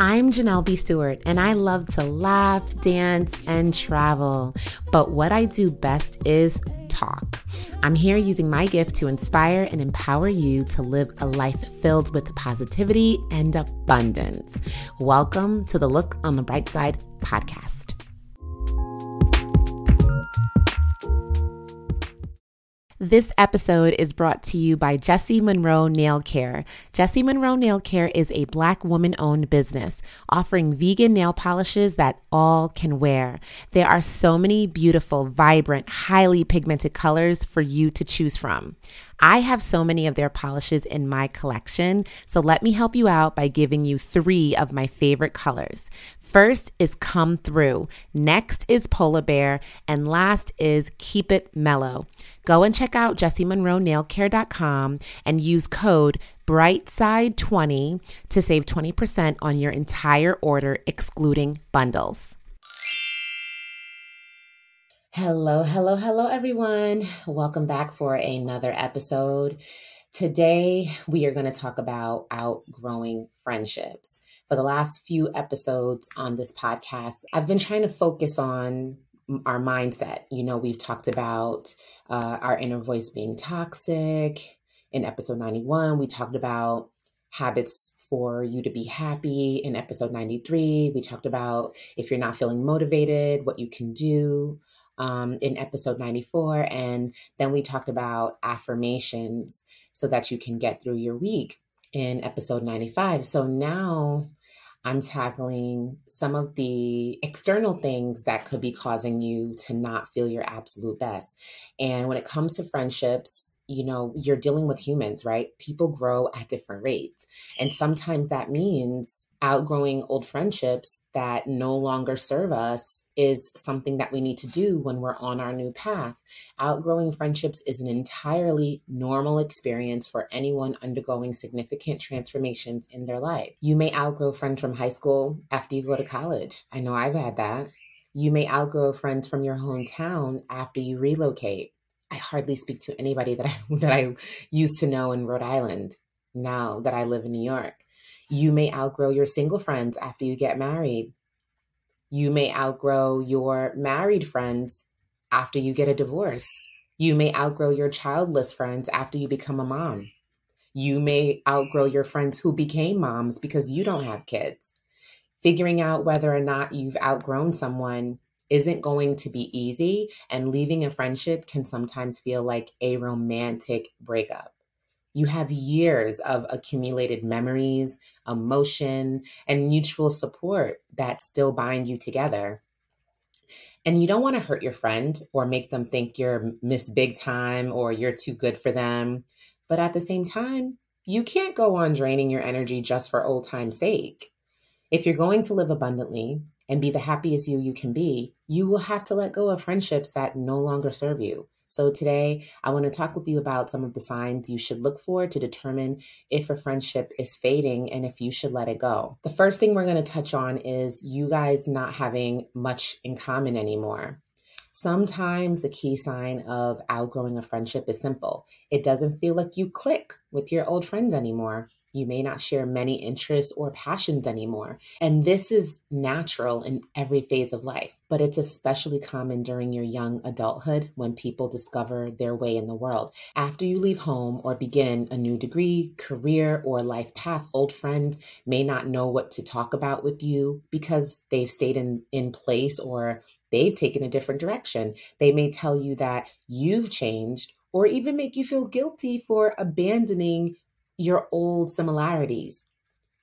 I'm Janelle B. Stewart, and I love to laugh, dance, and travel. But what I do best is talk. I'm here using my gift to inspire and empower you to live a life filled with positivity and abundance. Welcome to the Look on the Bright Side podcast. This episode is brought to you by Jessie Monroe Nail Care. Jessie Monroe Nail Care is a black woman owned business offering vegan nail polishes that all can wear. There are so many beautiful, vibrant, highly pigmented colors for you to choose from. I have so many of their polishes in my collection, so let me help you out by giving you three of my favorite colors. First is Come Through, next is Polar Bear, and last is Keep It Mellow. Go and check out jessiemonroenailcare.com and use code BRIGHTSIDE20 to save 20% on your entire order, excluding bundles. Hello, hello, hello, everyone. Welcome back for another episode. Today, we are going to talk about outgrowing friendships for the last few episodes on this podcast, I've been trying to focus on our mindset. You know, we've talked about uh, our inner voice being toxic. In episode 91, we talked about habits for you to be happy. In episode 93, we talked about if you're not feeling motivated, what you can do. Um, in episode 94. And then we talked about affirmations so that you can get through your week in episode 95. So now I'm tackling some of the external things that could be causing you to not feel your absolute best. And when it comes to friendships, you know, you're dealing with humans, right? People grow at different rates. And sometimes that means outgrowing old friendships that no longer serve us is something that we need to do when we're on our new path. Outgrowing friendships is an entirely normal experience for anyone undergoing significant transformations in their life. You may outgrow friends from high school after you go to college. I know I've had that. You may outgrow friends from your hometown after you relocate. I hardly speak to anybody that I that I used to know in Rhode Island now that I live in New York. You may outgrow your single friends after you get married. You may outgrow your married friends after you get a divorce. You may outgrow your childless friends after you become a mom. You may outgrow your friends who became moms because you don't have kids. Figuring out whether or not you've outgrown someone isn't going to be easy, and leaving a friendship can sometimes feel like a romantic breakup. You have years of accumulated memories, emotion, and mutual support that still bind you together. And you don't want to hurt your friend or make them think you're Miss Big Time or you're too good for them. But at the same time, you can't go on draining your energy just for old time's sake. If you're going to live abundantly and be the happiest you you can be, you will have to let go of friendships that no longer serve you. So, today I want to talk with you about some of the signs you should look for to determine if a friendship is fading and if you should let it go. The first thing we're going to touch on is you guys not having much in common anymore. Sometimes the key sign of outgrowing a friendship is simple it doesn't feel like you click with your old friends anymore. You may not share many interests or passions anymore. And this is natural in every phase of life, but it's especially common during your young adulthood when people discover their way in the world. After you leave home or begin a new degree, career, or life path, old friends may not know what to talk about with you because they've stayed in, in place or they've taken a different direction. They may tell you that you've changed or even make you feel guilty for abandoning your old similarities.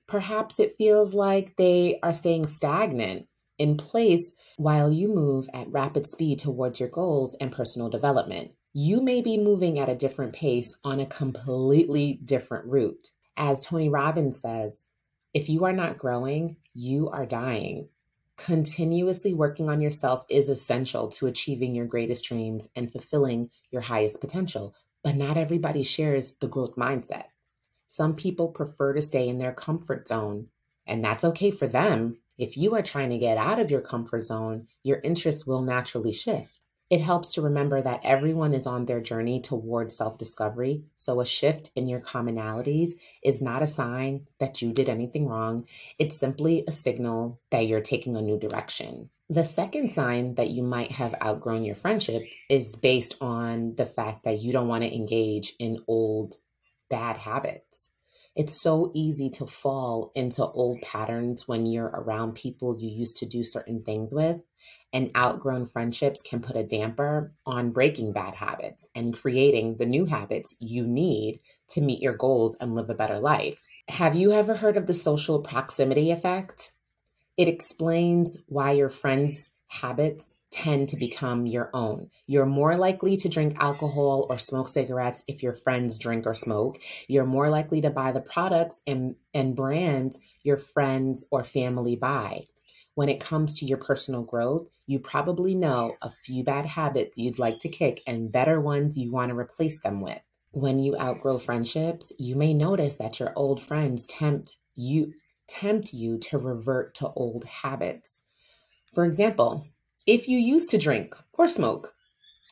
Perhaps it feels like they are staying stagnant in place while you move at rapid speed towards your goals and personal development. You may be moving at a different pace on a completely different route. As Tony Robbins says, if you are not growing, you are dying. Continuously working on yourself is essential to achieving your greatest dreams and fulfilling your highest potential, but not everybody shares the growth mindset. Some people prefer to stay in their comfort zone, and that's okay for them. If you are trying to get out of your comfort zone, your interests will naturally shift. It helps to remember that everyone is on their journey towards self discovery. So, a shift in your commonalities is not a sign that you did anything wrong. It's simply a signal that you're taking a new direction. The second sign that you might have outgrown your friendship is based on the fact that you don't want to engage in old bad habits. It's so easy to fall into old patterns when you're around people you used to do certain things with, and outgrown friendships can put a damper on breaking bad habits and creating the new habits you need to meet your goals and live a better life. Have you ever heard of the social proximity effect? It explains why your friends' habits tend to become your own. You're more likely to drink alcohol or smoke cigarettes if your friends drink or smoke. You're more likely to buy the products and, and brands your friends or family buy. When it comes to your personal growth, you probably know a few bad habits you'd like to kick and better ones you want to replace them with. When you outgrow friendships, you may notice that your old friends tempt you tempt you to revert to old habits. For example, if you used to drink or smoke,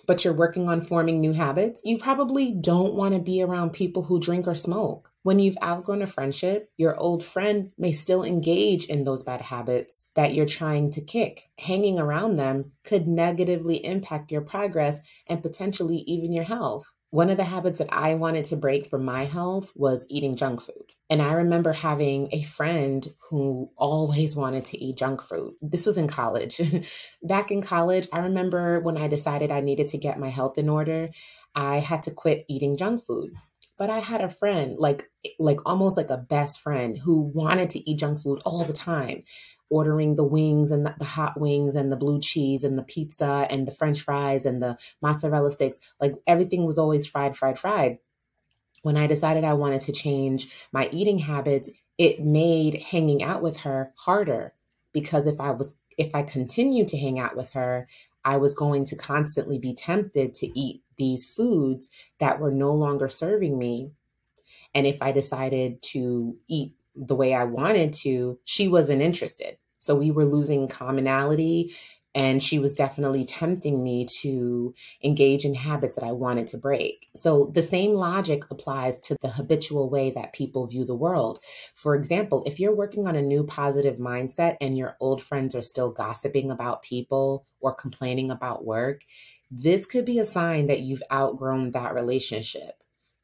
but you're working on forming new habits, you probably don't want to be around people who drink or smoke. When you've outgrown a friendship, your old friend may still engage in those bad habits that you're trying to kick. Hanging around them could negatively impact your progress and potentially even your health. One of the habits that I wanted to break for my health was eating junk food. And I remember having a friend who always wanted to eat junk food. This was in college. Back in college, I remember when I decided I needed to get my health in order, I had to quit eating junk food. But I had a friend, like like almost like a best friend who wanted to eat junk food all the time ordering the wings and the, the, hot wings and the blue cheese and the pizza and the french fries and the mozzarella sticks. Like everything was always fried, fried, fried. When I decided I wanted to change my eating habits, it made hanging out with her harder because if I was if I continued to hang out with her, I was going to constantly be tempted to eat these foods that were no longer serving me. And if I decided to eat the way I wanted to, she wasn't interested. So we were losing commonality. And she was definitely tempting me to engage in habits that I wanted to break. So the same logic applies to the habitual way that people view the world. For example, if you're working on a new positive mindset and your old friends are still gossiping about people or complaining about work, this could be a sign that you've outgrown that relationship.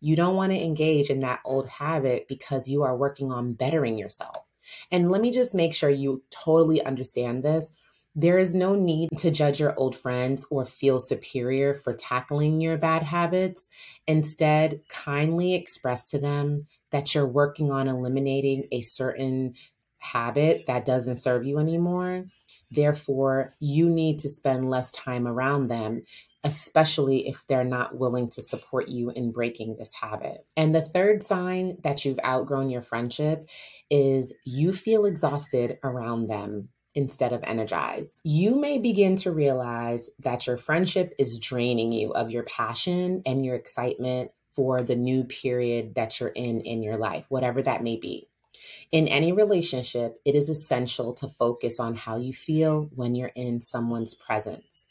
You don't want to engage in that old habit because you are working on bettering yourself. And let me just make sure you totally understand this. There is no need to judge your old friends or feel superior for tackling your bad habits. Instead, kindly express to them that you're working on eliminating a certain habit that doesn't serve you anymore. Therefore, you need to spend less time around them especially if they're not willing to support you in breaking this habit. And the third sign that you've outgrown your friendship is you feel exhausted around them instead of energized. You may begin to realize that your friendship is draining you of your passion and your excitement for the new period that you're in in your life, whatever that may be. In any relationship, it is essential to focus on how you feel when you're in someone's presence.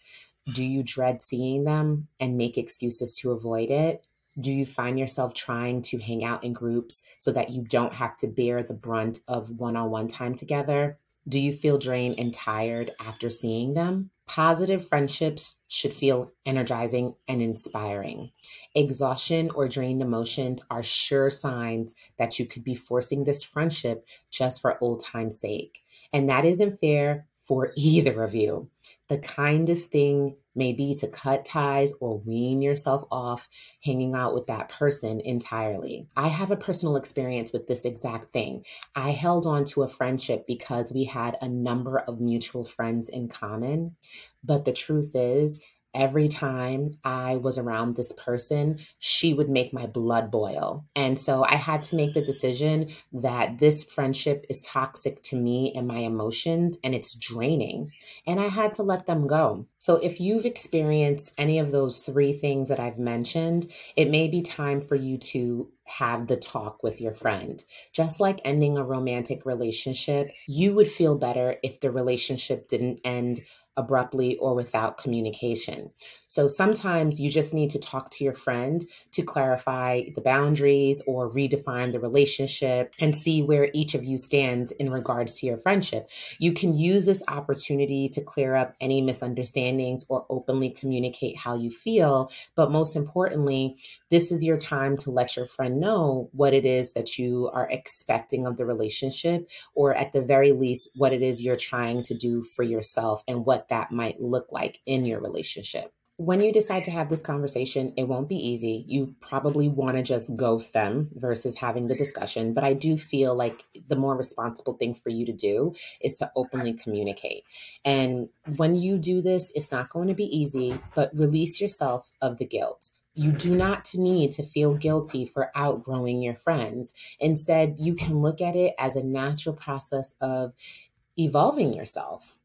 Do you dread seeing them and make excuses to avoid it? Do you find yourself trying to hang out in groups so that you don't have to bear the brunt of one on one time together? Do you feel drained and tired after seeing them? Positive friendships should feel energizing and inspiring. Exhaustion or drained emotions are sure signs that you could be forcing this friendship just for old time's sake. And that isn't fair for either of you. The kindest thing may be to cut ties or wean yourself off hanging out with that person entirely. I have a personal experience with this exact thing. I held on to a friendship because we had a number of mutual friends in common. But the truth is, every time I was around this person, she would make my blood boil. And so I had to make the decision that this friendship is toxic to me and my emotions and it's draining. And I had to let them go. So if you've experienced any of those three things that I've mentioned, it may be time for you to have the talk with your friend. Just like ending a romantic relationship, you would feel better if the relationship didn't end abruptly or without communication. So sometimes you just need to talk to your friend to clarify the boundaries or redefine the relationship and see where each of you stands in regards to your friendship. You can use this opportunity to clear up any misunderstandings or openly communicate how you feel. But most importantly, this is your time to let your friend know what it is that you are expecting of the relationship, or at the very least, what it is you're trying to do for yourself and what that might look like in your relationship. When you decide to have this conversation, it won't be easy. You probably want to just ghost them versus having the discussion. But I do feel like the more responsible thing for you to do is to openly communicate. And when you do this, it's not going to be easy, but release yourself of the guilt. You do not need to feel guilty for outgrowing your friends. Instead, you can look at it as a natural process of evolving yourself.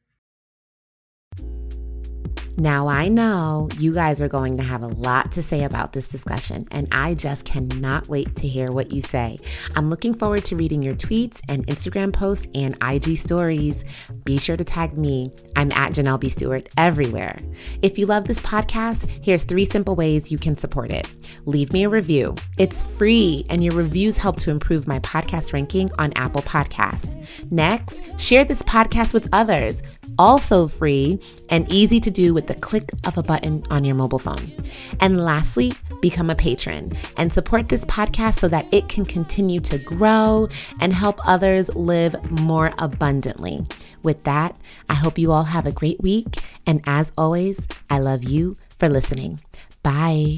Now, I know you guys are going to have a lot to say about this discussion, and I just cannot wait to hear what you say. I'm looking forward to reading your tweets and Instagram posts and IG stories. Be sure to tag me. I'm at Janelle B. Stewart everywhere. If you love this podcast, here's three simple ways you can support it. Leave me a review. It's free, and your reviews help to improve my podcast ranking on Apple Podcasts. Next, share this podcast with others. Also free and easy to do with with the click of a button on your mobile phone. And lastly, become a patron and support this podcast so that it can continue to grow and help others live more abundantly. With that, I hope you all have a great week. And as always, I love you for listening. Bye.